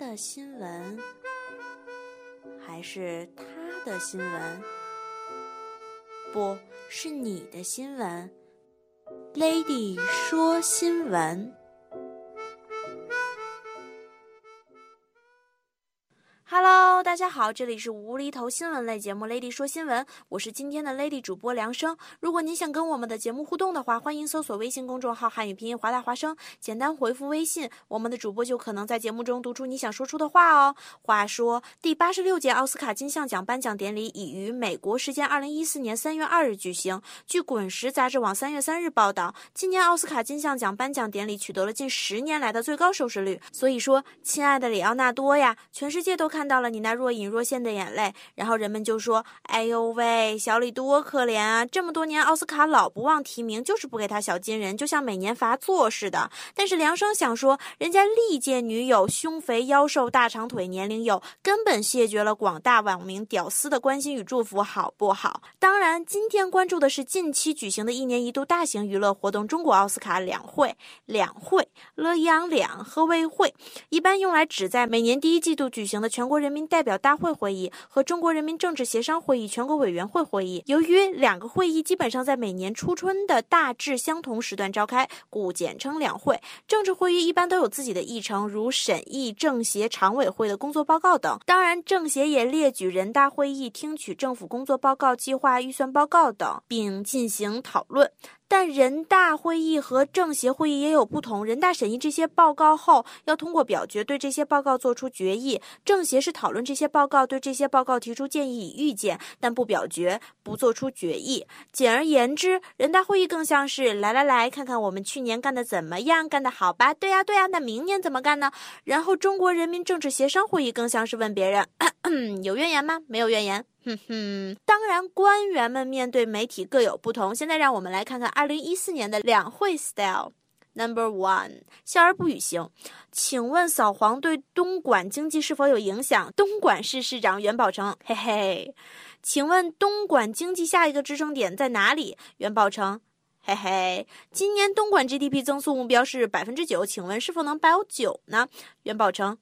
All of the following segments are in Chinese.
的新闻，还是他的新闻？不是你的新闻，Lady 说新闻。大家好，这里是无厘头新闻类节目《Lady 说新闻》，我是今天的 Lady 主播梁生。如果您想跟我们的节目互动的话，欢迎搜索微信公众号“汉语拼音华大华生”，简单回复微信，我们的主播就可能在节目中读出你想说出的话哦。话说，第八十六届奥斯卡金像奖颁奖典礼已于美国时间二零一四年三月二日举行。据《滚石》杂志网三月三日报道，今年奥斯卡金像奖颁奖典礼取得了近十年来的最高收视率。所以说，亲爱的里奥纳多呀，全世界都看。到了你那若若隐若现的眼泪，然后人们就说：“哎呦喂，小李多可怜啊！这么多年奥斯卡老不忘提名，就是不给他小金人，就像每年罚坐似的。”但是梁生想说，人家历届女友胸肥腰瘦大长腿，年龄有，根本谢绝了广大网民屌丝的关心与祝福，好不好？当然，今天关注的是近期举行的一年一度大型娱乐活动——中国奥斯卡两会。两会了洋两和为会，一般用来指在每年第一季度举行的全。国人民代表大会会议和中国人民政治协商会议全国委员会会议，由于两个会议基本上在每年初春的大致相同时段召开，故简称两会。政治会议一般都有自己的议程，如审议政协常委会的工作报告等。当然，政协也列举人大会议听取政府工作报告、计划、预算报告等，并进行讨论。但人大会议和政协会议也有不同。人大审议这些报告后，要通过表决对这些报告作出决议；政协是讨论这些报告，对这些报告提出建议与意见，但不表决，不做出决议。简而言之，人大会议更像是来来来看看我们去年干的怎么样，干得好吧？对呀对呀，那明年怎么干呢？然后中国人民政治协商会议更像是问别人 有怨言吗？没有怨言。哼哼，当然，官员们面对媒体各有不同。现在让我们来看看二零一四年的两会 style。Number one，笑而不语型。请问扫黄对东莞经济是否有影响？东莞市市长袁宝成，嘿嘿。请问东莞经济下一个支撑点在哪里？袁宝成，嘿嘿。今年东莞 GDP 增速目标是百分之九，请问是否能保九呢？袁宝成。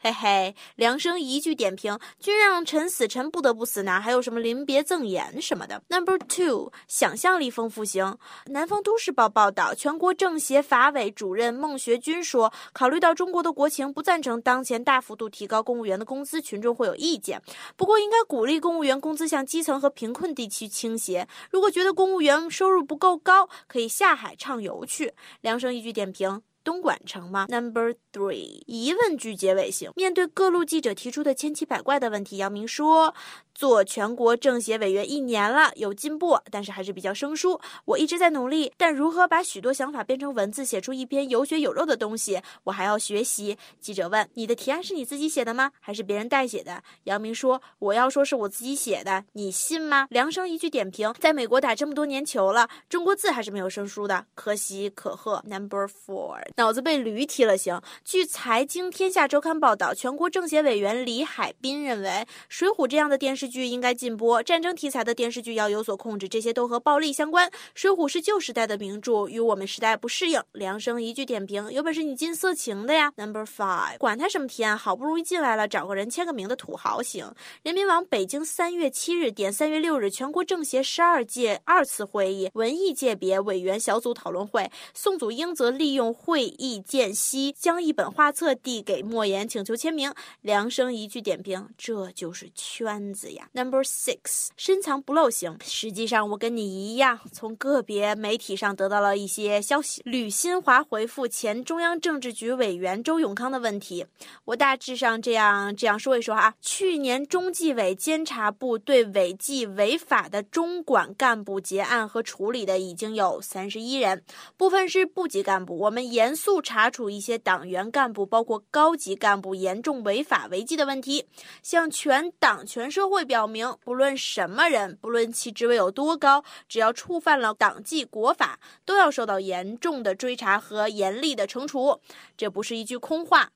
嘿嘿，梁生一句点评：君让臣死，臣不得不死。哪还有什么临别赠言什么的？Number two，想象力丰富型。南方都市报报道，全国政协法委主任孟学军说，考虑到中国的国情，不赞成当前大幅度提高公务员的工资，群众会有意见。不过，应该鼓励公务员工资向基层和贫困地区倾斜。如果觉得公务员收入不够高，可以下海畅游去。梁生一句点评。东莞城吗？Number three，疑问句结尾型。面对各路记者提出的千奇百怪的问题，姚明说。做全国政协委员一年了，有进步，但是还是比较生疏。我一直在努力，但如何把许多想法变成文字，写出一篇有血有肉的东西，我还要学习。记者问：“你的提案是你自己写的吗？还是别人代写的？”杨明说：“我要说是我自己写的，你信吗？”梁生一句点评：在美国打这么多年球了，中国字还是没有生疏的，可喜可贺。Number four，脑子被驴踢了行。据财经天下周刊报道，全国政协委员李海滨认为，《水浒》这样的电视。剧应该禁播，战争题材的电视剧要有所控制，这些都和暴力相关。《水浒》是旧时代的名著，与我们时代不适应。梁生一句点评：有本事你进色情的呀！Number five，管他什么提案，好不容易进来了，找个人签个名的土豪行。人民网北京三月七日点三月六日全国政协十二届二次会议文艺界别委员小组讨论会，宋祖英则利用会会议间隙将一本画册递给莫言，请求签名。梁生一句点评：这就是圈子呀！Number six，深藏不露型。实际上，我跟你一样，从个别媒体上得到了一些消息。吕新华回复前中央政治局委员周永康的问题，我大致上这样这样说一说啊。去年中纪委监察部对违纪违法的中管干部结案和处理的已经有三十一人，部分是部级干部。我们严严肃查处一些党员干部，包括高级干部严重违法违纪的问题，向全党全社会。表明，不论什么人，不论其职位有多高，只要触犯了党纪国法，都要受到严重的追查和严厉的惩处。这不是一句空话，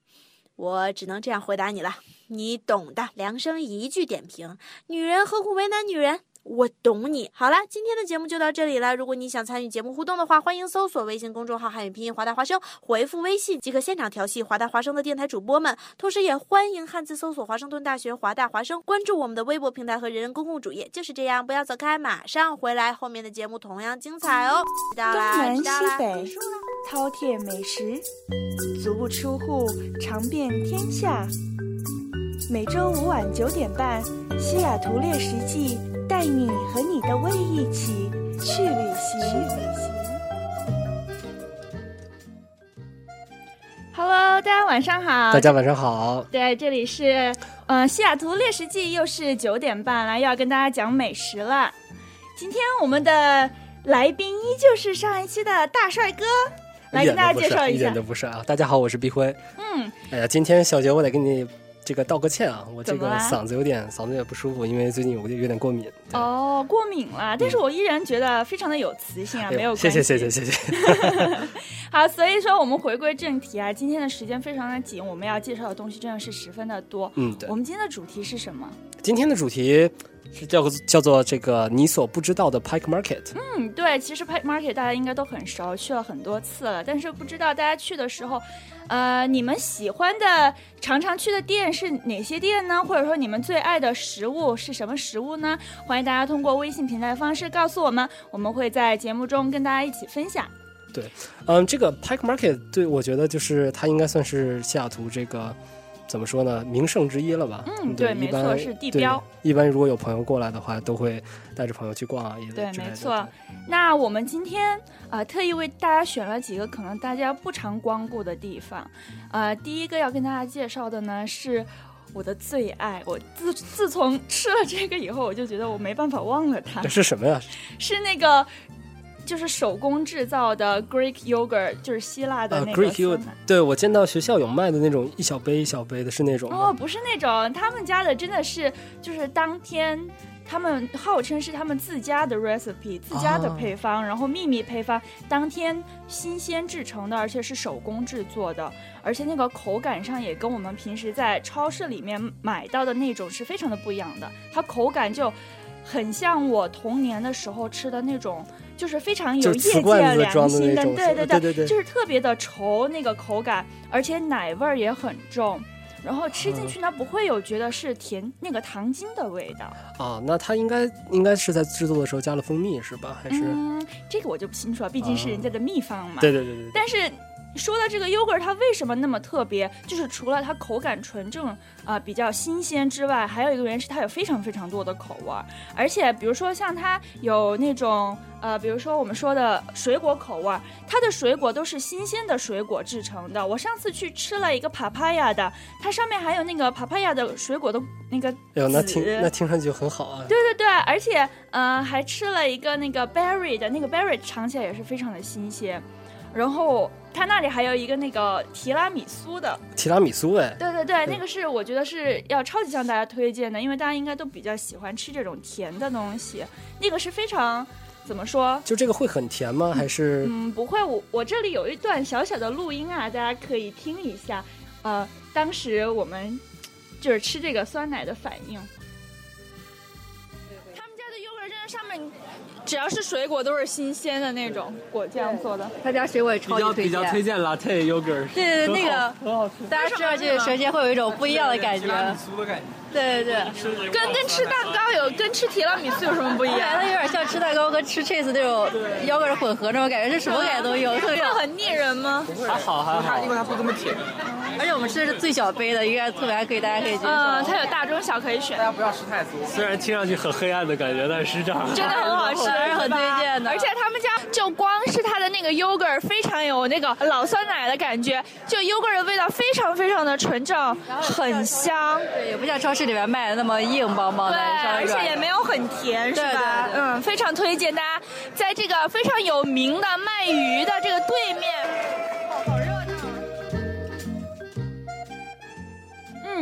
我只能这样回答你了，你懂的。梁生一句点评：女人何苦为难女人？我懂你。好了，今天的节目就到这里了。如果你想参与节目互动的话，欢迎搜索微信公众号“汉语拼音华大华生”，回复微信即可现场调戏华大华生的电台主播们。同时，也欢迎汉字搜索华盛顿大学华大华生，关注我们的微博平台和人人公共主页。就是这样，不要走开，马上回来，后面的节目同样精彩哦。东南西北，饕餮美食，足不出户，尝遍天下。每周五晚九点半，《西雅图猎食记》带你和你的胃一起去旅行。Hello，大家晚上好。大家晚上好。对，这里是呃《西雅图猎食记》，又是九点半了，又要跟大家讲美食了。今天我们的来宾依旧是上一期的大帅哥，来跟大家介绍一下。一点都不帅啊！大家好，我是毕辉。嗯。哎呀，今天小杰，我得给你。这个道个歉啊，我这个嗓子有点嗓子有点不舒服，因为最近有有点过敏。哦，过敏了，但是我依然觉得非常的有磁性啊，没有关系。谢谢谢谢谢谢。好，所以说我们回归正题啊，今天的时间非常的紧，我们要介绍的东西真的是十分的多。嗯，对。我们今天的主题是什么？今天的主题是叫叫做这个你所不知道的 Pike Market。嗯，对，其实 Pike Market 大家应该都很熟，去了很多次了，但是不知道大家去的时候。呃，你们喜欢的、常常去的店是哪些店呢？或者说你们最爱的食物是什么食物呢？欢迎大家通过微信平台方式告诉我们，我们会在节目中跟大家一起分享。对，嗯，这个 Pike Market，对我觉得就是它应该算是西雅图这个。怎么说呢？名胜之一了吧？嗯，对，没错，是地标。一般如果有朋友过来的话，都会带着朋友去逛啊，对，没错。那我们今天啊，特意为大家选了几个可能大家不常光顾的地方。呃，第一个要跟大家介绍的呢，是我的最爱。我自自从吃了这个以后，我就觉得我没办法忘了它。这是什么呀？是那个。就是手工制造的 Greek yogurt，就是希腊的那个 Greek yogurt。对，我见到学校有卖的那种一小杯一小杯的，是那种哦，不是那种，他们家的真的是就是当天，他们号称是他们自家的 recipe，自家的配方，然后秘密配方，当天新鲜制成的，而且是手工制作的，而且那个口感上也跟我们平时在超市里面买到的那种是非常的不一样的，它口感就很像我童年的时候吃的那种。就是非常有业界良心的，对对对对，就是特别的稠那个口感，而且奶味儿也很重，然后吃进去呢不会有觉得是甜那个糖精的味道。啊，那它应该应该是在制作的时候加了蜂蜜是吧？还是？嗯，这个我就不清楚了，毕竟是人家的秘方嘛。对对对对。但是。说到这个 yogurt，它为什么那么特别？就是除了它口感纯正啊比较新鲜之外，还有一个原因是它有非常非常多的口味儿。而且比如说像它有那种呃，比如说我们说的水果口味儿，它的水果都是新鲜的水果制成的。我上次去吃了一个 papaya 的，它上面还有那个 papaya 的水果的那个哎呦，那听那听上去就很好啊。对对对，而且呃还吃了一个那个 berry 的，那个 berry 尝起来也是非常的新鲜。然后他那里还有一个那个提拉米苏的提拉米苏哎，对对对，那个是我觉得是要超级向大家推荐的，因为大家应该都比较喜欢吃这种甜的东西。那个是非常怎么说？就这个会很甜吗？还是嗯不会，我我这里有一段小小的录音啊，大家可以听一下。呃，当时我们就是吃这个酸奶的反应。他们家的优格真的上面。只要是水果都是新鲜的那种果酱做的，他家水果也超级推荐。比较推荐 latte yogurt。对对，那个很好吃。大家吃了这个舌尖会有一种不一样的感觉。苏的感觉。对对对，跟跟吃蛋糕有跟吃提拉米苏有什么不一样？它有点像吃蛋糕和吃 cheese 那种 yogurt 混合那种感觉，是什么感觉都有。会很腻人吗？还好还好，因为它不这么甜。而且我们吃的是最小杯的，应该特别还可以，大家可以接受。嗯，它有大中小可以选。大家不要吃太多。虽然听上去很黑暗的感觉，但是这样真的很好吃，很推荐的。而且他们家就光是它的那个 yogurt 非常有那个老酸奶的感觉，就 yogurt 的味道非常非常的纯正，很香。对，也不像超市里面卖的那么硬邦邦的，而且也没有很甜，是吧？嗯，非常推荐大家在这个非常有名的卖鱼的这个对面。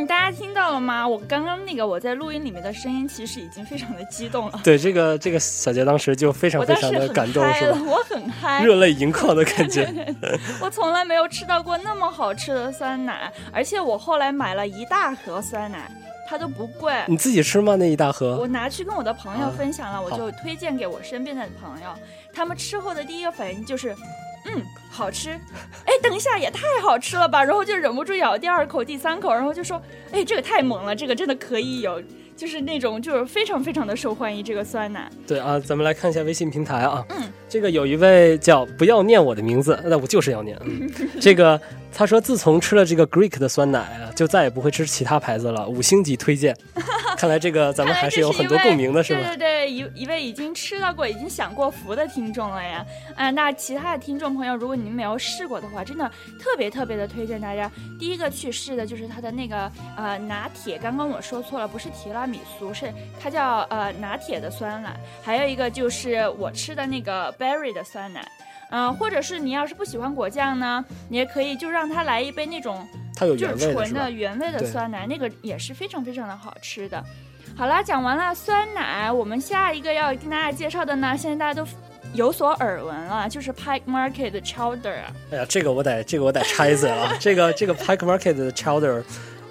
嗯，大家听到了吗？我刚刚那个我在录音里面的声音，其实已经非常的激动了。对，这个这个小杰当时就非常非常的感动，是吧？我很嗨，热泪盈眶的感觉。我从来没有吃到过那么好吃的酸奶，而且我后来买了一大盒酸奶。它都不贵。你自己吃吗？那一大盒？我拿去跟我的朋友分享了，我就推荐给我身边的朋友。他们吃后的第一个反应就是，嗯，好吃。哎，等一下，也太好吃了吧！然后就忍不住咬第二口、第三口，然后就说，哎，这个太猛了，这个真的可以有。就是那种就是非常非常的受欢迎，这个酸奶。对啊，咱们来看一下微信平台啊。嗯，这个有一位叫不要念我的名字，那我就是要念。嗯，这个他说自从吃了这个 Greek 的酸奶啊，就再也不会吃其他牌子了，五星级推荐。看来这个咱们还是有很多共鸣的，是吧？对对对，一一位已经吃到过、已经享过福的听众了呀。啊，那其他的听众朋友，如果你们没有试过的话，真的特别特别的推荐大家。第一个去试的就是它的那个呃拿铁，刚刚我说错了，不是提拉米苏，是它叫呃拿铁的酸奶。还有一个就是我吃的那个 berry 的酸奶。嗯，或者是你要是不喜欢果酱呢，你也可以就让他来一杯那种。它有就是纯的原味的酸奶，那个也是非常非常的好吃的。好啦，讲完了酸奶，我们下一个要跟大家介绍的呢，现在大家都有所耳闻了，就是 Pike Market 的 Chowder。哎呀，这个我得这个我得插一嘴了，这个这个 Pike Market 的 Chowder。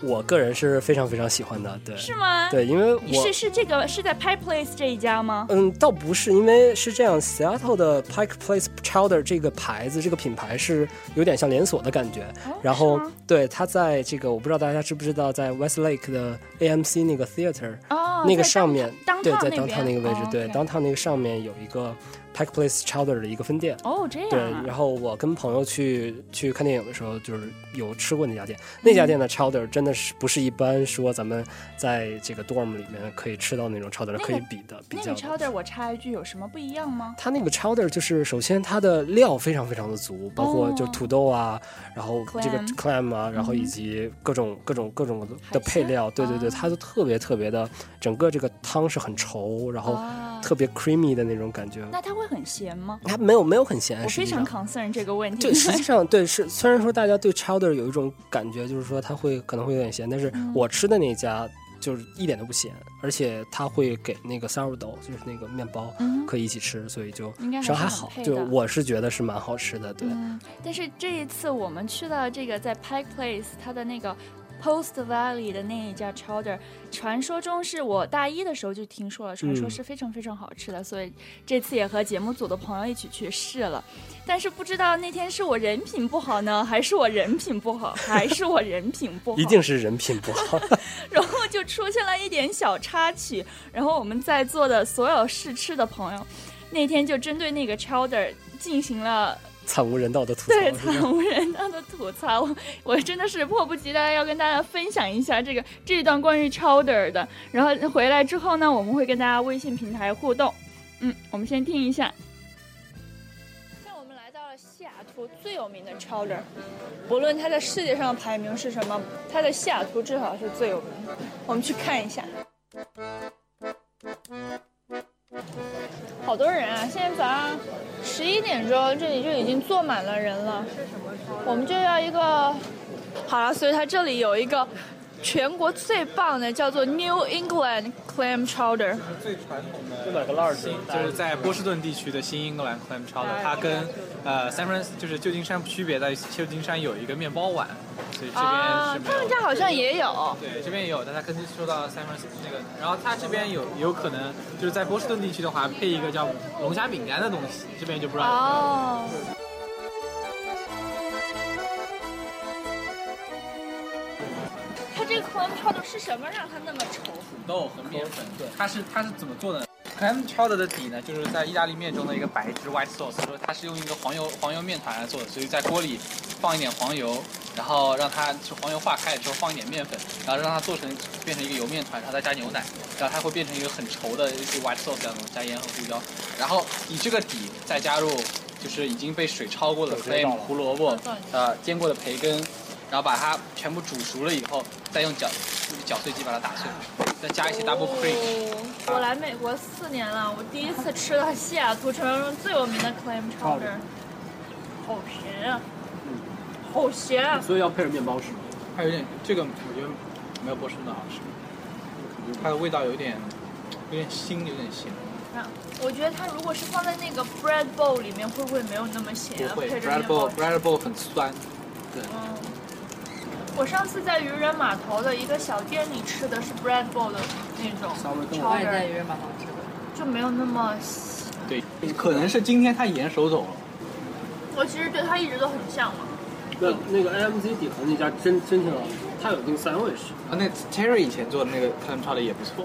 我个人是非常非常喜欢的，对，是吗？对，因为我是是这个是在 Pike Place 这一家吗？嗯，倒不是，因为是这样，Seattle 的 Pike Place Chowder 这个牌子，这个品牌是有点像连锁的感觉。然后，对，它在这个我不知道大家知不知道，在 Westlake 的 AMC 那个 Theater，哦，那个上面，对，在 downtown 那个位置，对，，downtown 那个上面有一个。Pike Place Chowder 的一个分店哦，这样对。然后我跟朋友去去看电影的时候，就是有吃过那家店。那家店的 Chowder 真的是不是一般说咱们在这个 dorm 里面可以吃到那种 Chowder 可以比的。那个 Chowder 我插一句，有什么不一样吗？它那个 Chowder 就是首先它的料非常非常的足，包括就土豆啊，然后这个 clam 啊，然后以及各种各种各种的配料。对对对，它都特别特别的，整个这个汤是很稠，然后特别 creamy 的那种感觉。那它会很咸吗？它没有没有很咸，我非常 concern 这个问题。就，实际上对是，虽然说大家对 chowder 有一种感觉，就是说它会可能会有点咸，但是我吃的那家就是一点都不咸，而且他会给那个 sourdough，就是那个面包可以一起吃，所以就应该还好。就我是觉得是蛮好吃的，对。但是这一次我们去到这个在 Pike Place，它的那个。Post Valley 的那一家 Chowder，传说中是我大一的时候就听说了，传说是非常非常好吃的，所以这次也和节目组的朋友一起去试了。但是不知道那天是我人品不好呢，还是我人品不好，还是我人品不好？一定是人品不好。然后就出现了一点小插曲，然后我们在座的所有试吃的朋友，那天就针对那个 Chowder 进行了。惨无人道的吐槽，对惨无人道的吐槽，我真的是迫不及待要跟大家分享一下这个这一段关于 Chowder 的。然后回来之后呢，我们会跟大家微信平台互动。嗯，我们先听一下。像我们来到了西雅图最有名的 Chowder，不论它在世界上的排名是什么，它在西雅图至少是最有名的。我们去看一下。好多人啊！现在早上十一点钟，这里就已经坐满了人了。我们就要一个，好了，所以它这里有一个全国最棒的，叫做 New England Clam Chowder。最传统的，就买个 large，就是在波士顿地区的新英格兰 Clam Chowder，它跟呃 San Fran 就是旧金山区别在旧金山有一个面包碗。所以这边是他们家好像也有。对，这边也有，但他跟说到 San Fran 那个，然后他这边有有可能就是在波士顿地区的话，配一个叫龙虾饼干的东西，这边就不知道。哦。这个 clam chowder 是什么让它那么稠？土豆和面粉。对。它是它是怎么做的？clam chowder 的底呢，就是在意大利面中的一个白汁 white sauce，说它是用一个黄油黄油面团来做的，所以在锅里放一点黄油。然后让它就黄油化开了之后放一点面粉，然后让它做成变成一个油面团，然后再加牛奶，然后它会变成一个很稠的 white sauce 这样的，加盐和胡椒，然后以这个底再加入就是已经被水焯过的 flame 胡萝卜，呃煎过的培根，然后把它全部煮熟了以后，再用搅搅碎机把它打碎，再加一些 double cream。我来美国四年了，我第一次吃到西雅图传说中最有名的 clam chowder，好咸啊！好咸啊！所以要配着面包吃。它有点这个，我觉得没有波士顿好吃。它的味道有点有点腥，有点咸。啊，我觉得它如果是放在那个 bread bowl 里面，会不会没有那么咸？不会，bread bowl bread bowl 很酸。对。嗯。我上次在渔人码头的一个小店里吃的是 bread bowl 的那种，我也在渔人码头吃的，就没有那么。对，可能是今天他盐手走了。我其实对他一直都很向往。那那个 AMC 底层那家真真挺好吃，他有那个 sandwich 啊，那 Terry 以前做的那个 clam chowder 也不错，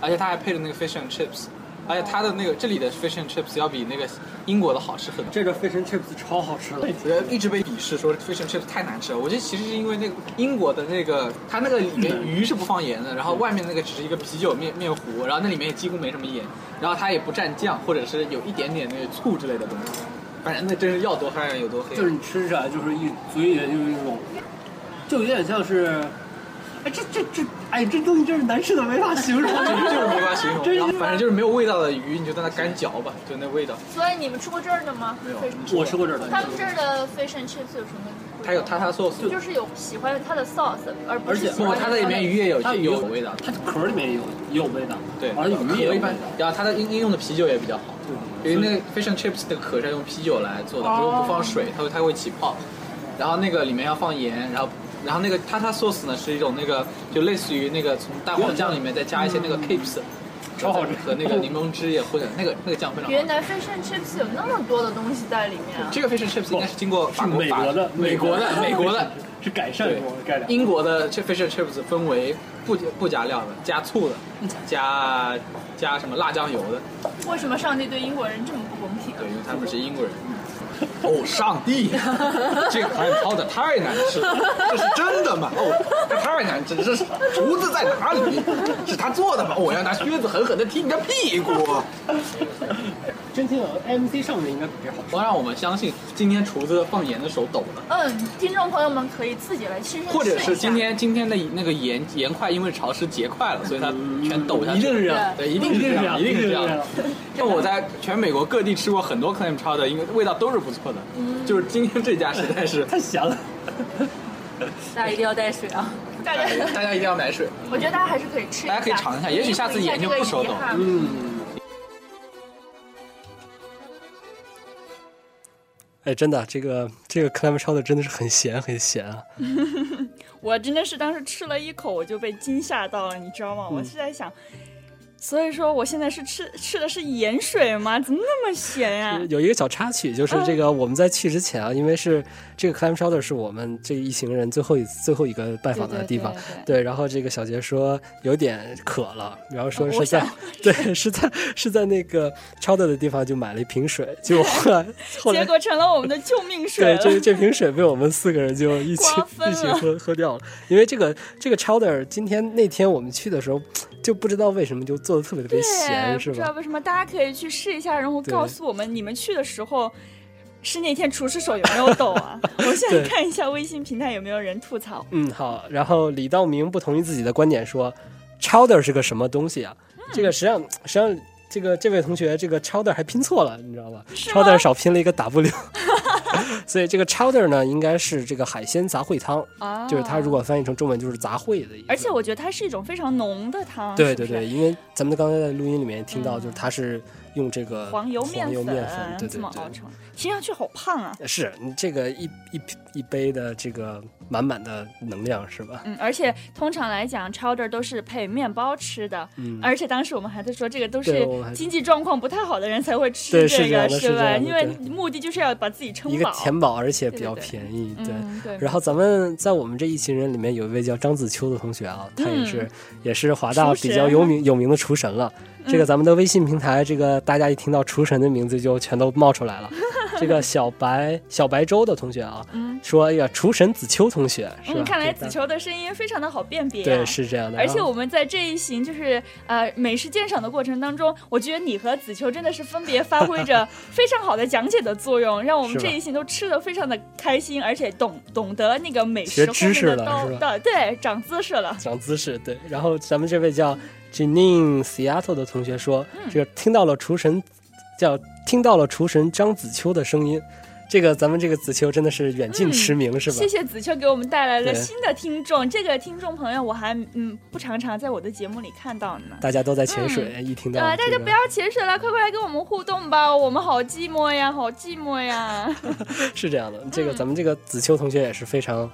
而且他还配了那个 fish and chips。而且它的那个这里的 fish and chips 要比那个英国的好吃很多。这个 fish and chips 超好吃的，一直被鄙视说 fish and chips 太难吃了。我觉得其实是因为那个英国的那个，它那个里面鱼是不放盐的，然后外面那个只是一个啤酒面面糊，然后那里面也几乎没什么盐，然后它也不蘸酱，或者是有一点点那个醋之类的东西。反正那真是要多黑有多黑。就是你吃起来就是一嘴里就是一种，就有点像是。哎，这这这，哎，这东西真是难吃的没法形容，就是没法形容。然后反正就是没有味道的鱼，你就在那干嚼吧，就那味道。所以你们吃过这儿的吗？没有，我吃过这儿的。他们这儿的 fish and chips 有什么？它有塔塔 sauce，就是有喜欢它的 sauce，而不是。不，它的里面鱼也有有味道，它壳里面也有也有味道。对，而且鱼也一般。然后它的应应用的啤酒也比较好，因为那个 fish and chips 那个壳是用啤酒来做的，不不放水，它会它会起泡。然后那个里面要放盐，然后。然后那个塔塔 sauce 呢，是一种那个就类似于那个从蛋黄酱里面再加一些那个 capes，超好吃，和那个柠檬汁也混，那个那个酱非常。原来 fish and chips 有那么多的东西在里面。这个 fish and chips 应该是经过法国、美国的、美国的、美国的，是改善过、改良。英国的这 fish and chips 分为不不加料的、加醋的、加加什么辣酱油的。为什么上帝对英国人这么不公平？对，因为他们是英国人。哦，上帝，这个汤泡的太难吃了，这是真的吗？哦，太难吃，这是厨子在哪里？是他做的吗？我要拿靴子狠狠的踢你的屁股。真听 MC 上面应该比较好，我让我们相信今天厨子放盐的手抖了。嗯，听众朋友们可以自己来亲身或者是今天今天的那个盐盐块因为潮湿结块了，所以它全抖下去。一定是这样，对，一定是这样，一定是这样。因为我在全美国各地吃过很多 clam chowder 的，因为味道都是不错的。嗯，就是今天这家实在是太咸了。大家一定要带水啊！大家 大家一定要买水。我觉得大家还是可以吃，大家可以尝一下，也许下次眼睛不手抖。嗯。哎，真的，这个这个 clam chowder 真的是很咸，很咸啊！我真的是当时吃了一口，我就被惊吓到了，你知道吗？我是在想。所以说，我现在是吃吃的是盐水吗？怎么那么咸呀？有一个小插曲，就是这个我们在去之前啊，因为是这个 clam chowder 是我们这一行人最后一最后一个拜访的地方，对。然后这个小杰说有点渴了，然后说是在 对是在是在那个 chowder 的地方就买了一瓶水，就后来 后来结果成了我们的救命水。对，这这瓶水被我们四个人就一起 一起喝喝掉了，因为这个这个 chowder 今天那天我们去的时候。就不知道为什么就做的特别特别咸，是吧？不知道为什么，大家可以去试一下，然后告诉我们你们去的时候是那天厨师手有没有抖啊？我现在看一下微信平台有没有人吐槽。嗯，好。然后李道明不同意自己的观点，说 chowder 是个什么东西啊？这个实际上实际上这个这位同学这个 chowder 还拼错了，你知道吧？chowder 少拼了一个 w。所以这个 chowder 呢，应该是这个海鲜杂烩汤，啊就是它如果翻译成中文就是杂烩的意思。而且我觉得它是一种非常浓的汤。对对对，因为咱们刚才在录音里面听到，就是它是。用这个黄油面粉，对对对，听上去好胖啊！是你这个一一一杯的这个满满的能量是吧？嗯，而且通常来讲，chowder 都是配面包吃的。嗯，而且当时我们还在说，这个都是经济状况不太好的人才会吃这个，是吧？因为目的就是要把自己撑饱，一个填饱，而且比较便宜。对，然后咱们在我们这一群人里面有一位叫张子秋的同学啊，他也是也是华大比较有名有名的厨神了。这个咱们的微信平台，这个大家一听到厨神的名字就全都冒出来了。这个小白小白粥的同学啊，说哎呀，厨神子秋同学是吧？看来子秋的声音非常的好辨别。对，是这样的。而且我们在这一行就是呃美食鉴赏的过程当中，我觉得你和子秋真的是分别发挥着 非常好的讲解的作用，让我们这一行都吃的非常的开心，而且懂懂得那个美食知识了，是吧？对，长姿势了。长姿势，对。然后咱们这位叫。Janine Seattle 的同学说：“这个听到了厨神，叫听到了厨神张子秋的声音。这个咱们这个子秋真的是远近驰名，是吧？谢谢子秋给我们带来了新的听众。这个听众朋友我还嗯不常常在我的节目里看到呢。大家都在潜水，一听到啊大家不要潜水了，快快来跟我们互动吧！我们好寂寞呀，好寂寞呀。是这样的，这个咱们这个子秋同学也是非常。”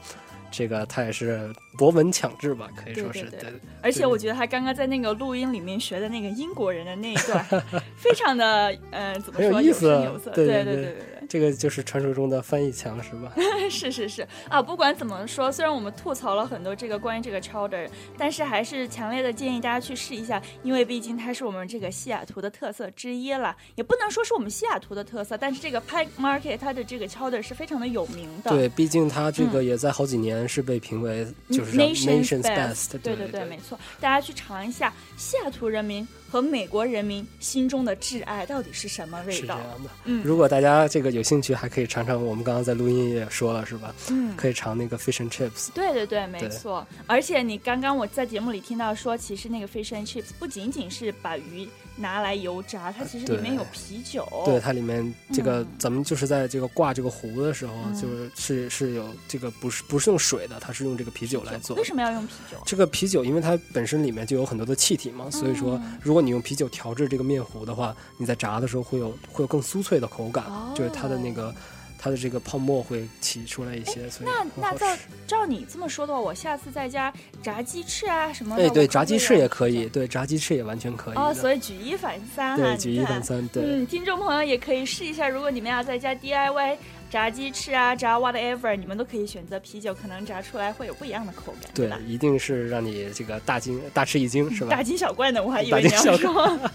这个他也是博闻强志吧，可以说是对。而且我觉得他刚刚在那个录音里面学的那个英国人的那一段，非常的呃，怎么说有声有色？对对对对对，这个就是传说中的翻译墙是吧？是是是啊，不管怎么说，虽然我们吐槽了很多这个关于这个 chowder，但是还是强烈的建议大家去试一下，因为毕竟它是我们这个西雅图的特色之一了，也不能说是我们西雅图的特色，但是这个 Pike Market 它的这个 chowder 是非常的有名的。对，毕竟它这个也在好几年是被评为就是 Nation's Best。对对对，没错，大家去尝一下西雅图人民。和美国人民心中的挚爱到底是什么味道？是这样的，嗯，如果大家这个有兴趣，还可以尝尝我们刚刚在录音也说了，是吧？嗯，可以尝那个 fish and chips。对对对，没错。而且你刚刚我在节目里听到说，其实那个 fish and chips 不仅仅是把鱼。拿来油炸，它其实里面有啤酒。对，它里面这个咱们就是在这个挂这个壶的时候，就是是是有这个不是不是用水的，它是用这个啤酒来做。为什么要用啤酒？这个啤酒因为它本身里面就有很多的气体嘛，所以说如果你用啤酒调制这个面糊的话，你在炸的时候会有会有更酥脆的口感，就是它的那个。它的这个泡沫会起出来一些，所以那那照照你这么说的话，我下次在家炸鸡翅啊什么？哎，对，炸鸡翅也可以，对，炸鸡翅也完全可以。哦，所以举一反三，对，举一反三，对。嗯，听众朋友也可以试一下，如果你们要在家 DIY 炸鸡翅啊，炸 whatever，你们都可以选择啤酒，可能炸出来会有不一样的口感。对，一定是让你这个大惊大吃一惊，是吧？大惊小怪的，我还以为你要说。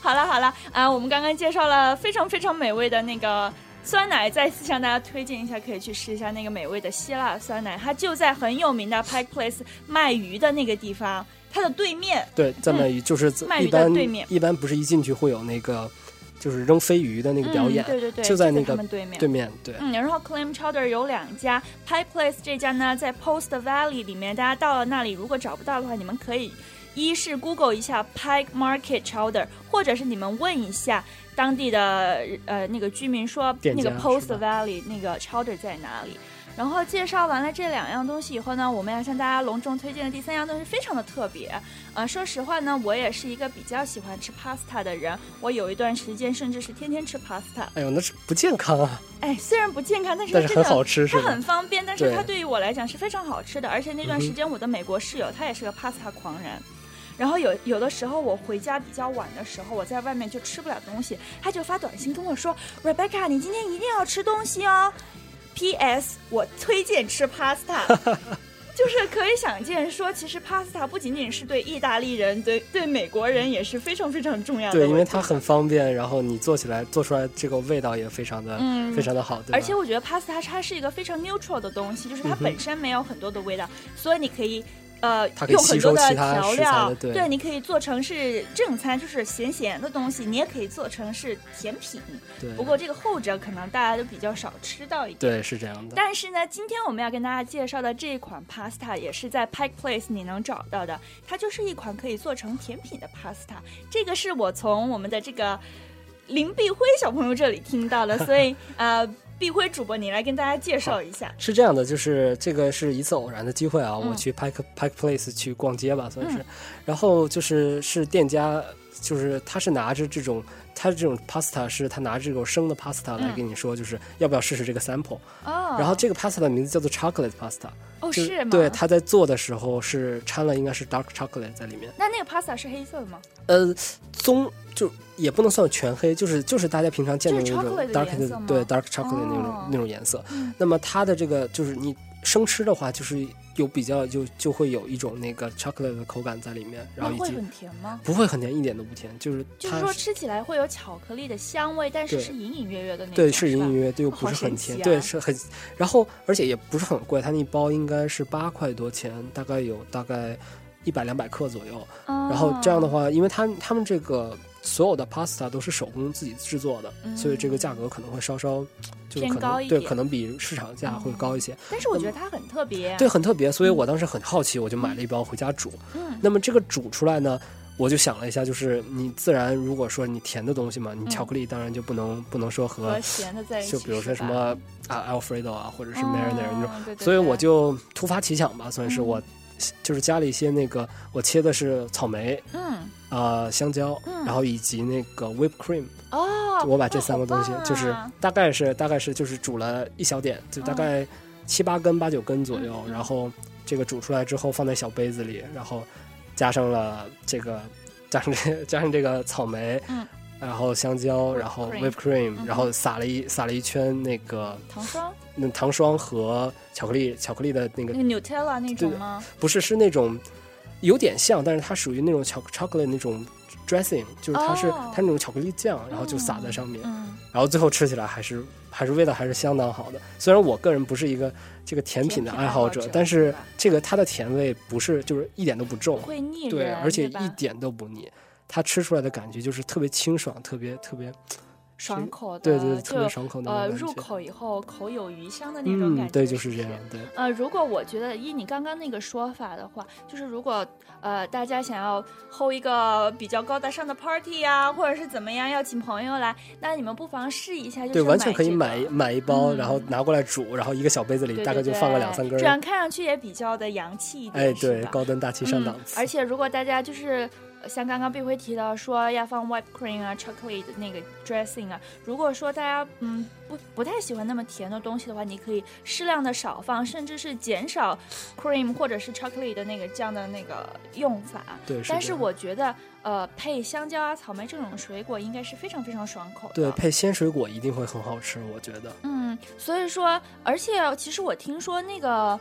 好了好了啊，我们刚刚介绍了非常非常美味的那个。酸奶再次向大家推荐一下，可以去试一下那个美味的希腊酸奶，它就在很有名的 Pike Place 卖鱼的那个地方，它的对面。对，在卖鱼就是卖鱼的对面，一般不是一进去会有那个就是扔飞鱼的那个表演，对对对，就在那个对面。对面对。嗯，然后 Claim Chowder 有两家，Pike Place 这家呢在 Post Valley 里面，大家到了那里如果找不到的话，你们可以一是 Google 一下 Pike Market Chowder，或者是你们问一下。当地的呃那个居民说，那个 Post Valley 那个 chowder 在哪里？然后介绍完了这两样东西以后呢，我们要向大家隆重推荐的第三样东西非常的特别。呃，说实话呢，我也是一个比较喜欢吃 pasta 的人，我有一段时间甚至是天天吃 pasta。哎呦，那是不健康啊！哎，虽然不健康，但是但是很好吃，它很方便，但是它对于我来讲是非常好吃的。而且那段时间我的美国室友他也是个 pasta 狂人。然后有有的时候我回家比较晚的时候，我在外面就吃不了东西，他就发短信跟我说：“Rebecca，你今天一定要吃东西哦。”P.S. 我推荐吃 pasta，就是可以想见说，其实 pasta 不仅仅是对意大利人，对对美国人也是非常非常重要的。对，因为它很方便，然后你做起来做出来这个味道也非常的非常的好。而且我觉得 pasta 它是一个非常 neutral 的东西，就是它本身没有很多的味道，所以你可以。呃，用很多的调料，对，你可以做成是正餐，就是咸咸的东西，你也可以做成是甜品。对，不过这个后者可能大家都比较少吃到一点。对，是这样的。但是呢，今天我们要跟大家介绍的这一款 pasta 也是在 Pike Place 你能找到的，它就是一款可以做成甜品的 pasta。这个是我从我们的这个林碧辉小朋友这里听到的，所以呃。碧辉主播，你来跟大家介绍一下。是这样的，就是这个是一次偶然的机会啊，我去 Pike Pike Place 去逛街吧，算是。然后就是是店家，就是他是拿着这种，他这种 pasta 是他拿着这种生的 pasta 来跟你说，就是要不要试试这个 sample。哦。然后这个 pasta 的名字叫做 chocolate pasta。哦，是吗？对，他在做的时候是掺了应该是 dark chocolate 在里面。那那个 pasta 是黑色的吗？呃，棕就。也不能算全黑，就是就是大家平常见的那种 dark 的对 dark chocolate 那种那种颜色。那么它的这个就是你生吃的话，就是有比较就就会有一种那个 chocolate 的口感在里面，然后会很甜吗？不会很甜，一点都不甜，就是就是说吃起来会有巧克力的香味，但是是隐隐约约的那种。对，是隐隐约约，又不是很甜，对，是很。然后而且也不是很贵，它那一包应该是八块多钱，大概有大概一百两百克左右。然后这样的话，因为它他们这个。所有的 pasta 都是手工自己制作的，所以这个价格可能会稍稍就可能对，可能比市场价会高一些。但是我觉得它很特别，对，很特别。所以我当时很好奇，我就买了一包回家煮。嗯，那么这个煮出来呢，我就想了一下，就是你自然如果说你甜的东西嘛，你巧克力当然就不能不能说和咸的在一起，就比如说什么啊 Alfredo 啊，或者是 Marinara 那种。所以我就突发奇想吧，算是我。就是加了一些那个，我切的是草莓，嗯，啊香蕉，然后以及那个 whip cream，哦，我把这三个东西就是大概是大概是就是煮了一小点，就大概七八根、八九根左右，然后这个煮出来之后放在小杯子里，然后加上了这个加上这加上这个草莓，嗯，然后香蕉，然后 whipped cream，然后撒了一撒了一圈那个糖霜，那糖霜和巧克力巧克力的那个那个 Nutella 那种吗？不是，是那种有点像，但是它属于那种巧 chocolate 那种 dressing，就是它是、哦它那种巧克力酱，然后就撒在上面，嗯，然后最后吃起来还是还是味道还是相当好的。虽然我个人不是一个这个甜品的爱好者，甜品爱好者但是这个它的甜味不是就是一点都不重，会腻，对，而且一点都不腻。它吃出来的感觉就是特别清爽，特别特别，爽口的，对对，特别爽口那种呃，入口以后口有余香的那种感嗯，觉，对，就是这样，对。呃，如果我觉得依你刚刚那个说法的话，就是如果呃大家想要 hold 一个比较高大上的 party 呀、或者是怎么样，要请朋友来，那你们不妨试一下，就是对，完全可以买买一包，嗯然后拿过来煮，然后一个小杯子里大概就放个两三根儿。这样看上去也比较的洋气一点，哎，对高端大气上档嗯。次。而且如果大家就是呃像刚刚碧辉提到说要放 whipped cream 啊、chocolate 的那个 dressing 啊，如果说大家嗯不不太喜欢那么甜的东西的话，你可以适量的少放，甚至是减少 cream 或者是 chocolate 的那个酱的那个用法。对，但是我觉得，呃，配香蕉啊、草莓这种水果应该是非常非常爽口的。对配鲜水果一定会很好吃，我觉得。嗯，所以说，而且其实我听说那个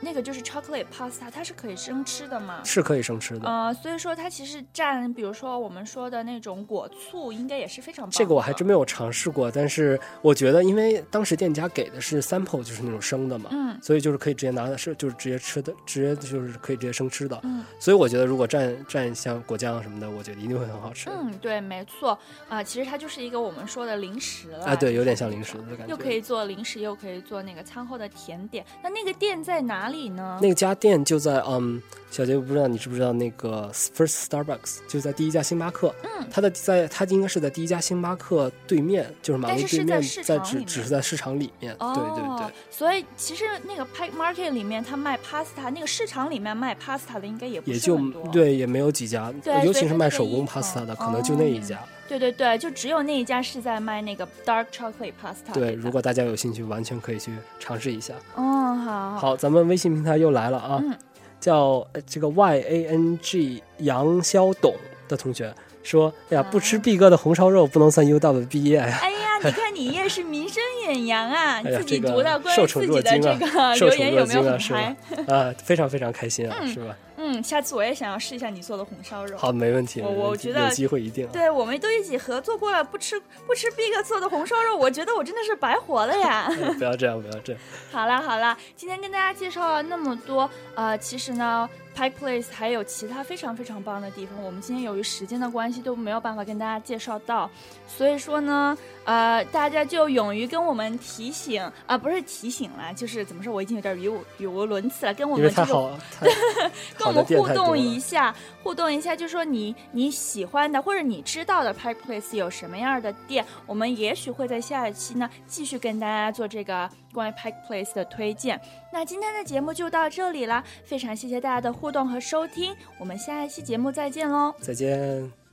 那个就是 chocolate pasta，它是可以生吃的嘛。是可以生吃的。呃，所以说它其实蘸，比如说我们说的那种果醋，应该也是非常棒的。这个我还真没有尝试过，但是我觉得，因为当时店家给的是 sample，就是那种生的嘛，嗯所以就是可以直接拿的是就是直接吃的，直接就是可以直接生吃的。嗯所以我觉得如果蘸蘸像果酱什么的，我觉得一定会很好吃。嗯，对，没错啊、其实它就是一个我们说的零食了。啊，对，有点像零食的感觉。又可以做零食，又可以做那个餐后的甜点。那那个店在哪里呢？那家店就在嗯，小杰，我不知道你知不知道那个 First Starbucks 就在第一家星巴克。嗯，它的在它应该是在第一家星巴克对面，就是马路对面，在在只只是在市场里面。哦，对对对。所以其实那个 Pike Market 里面，它卖 pasta，那个市场里面卖 pasta 的应该也不也就。对，也没有几家，尤其是卖手工 pasta 的，哦可能就那一家。对对对，就只有那一家是在卖那个 dark chocolate pasta 对，如果大家有兴趣，完全可以去尝试一下。哦，好，好，咱们微信平台又来了啊，嗯叫呃这个 Y A N G 杨潇董的同学说：“哎呀，不吃啊毕哥的红烧肉不能算 U W 毕业呀。”哎呀，你看你也是名声远扬啊，你自己读到关于自己的这个留言有没有很嗨？啊，非常非常开心啊，嗯是吧？嗯，下次我也想要试一下你做的红烧肉。好，没问题，我我觉得有机会一定。对，我们都一起合作过了，不吃不吃 Big 做的红烧肉，我觉得我真的是白活了呀。哎不要这样，不要这样。好啦好啦，今天跟大家介绍了那么多，呃，其实呢，Pike Place 还有其他非常非常棒的地方，我们今天由于时间的关系都没有办法跟大家介绍到，所以说呢，呃，大家就勇于跟我们提醒啊、不是提醒啦，就是怎么说，我已经有点语无语无伦次了，跟我们就是太好，太 跟我们互动一下，互动一下，就说你你喜欢的或者你知道的 Pike Place 有什么样的店，我们也许会在下一期呢继续跟大家做这个关于 Pike Place 的推荐。那今天的节目就到这里啦，非常谢谢大家的互动和收听，我们下一期节目再见喽。再见。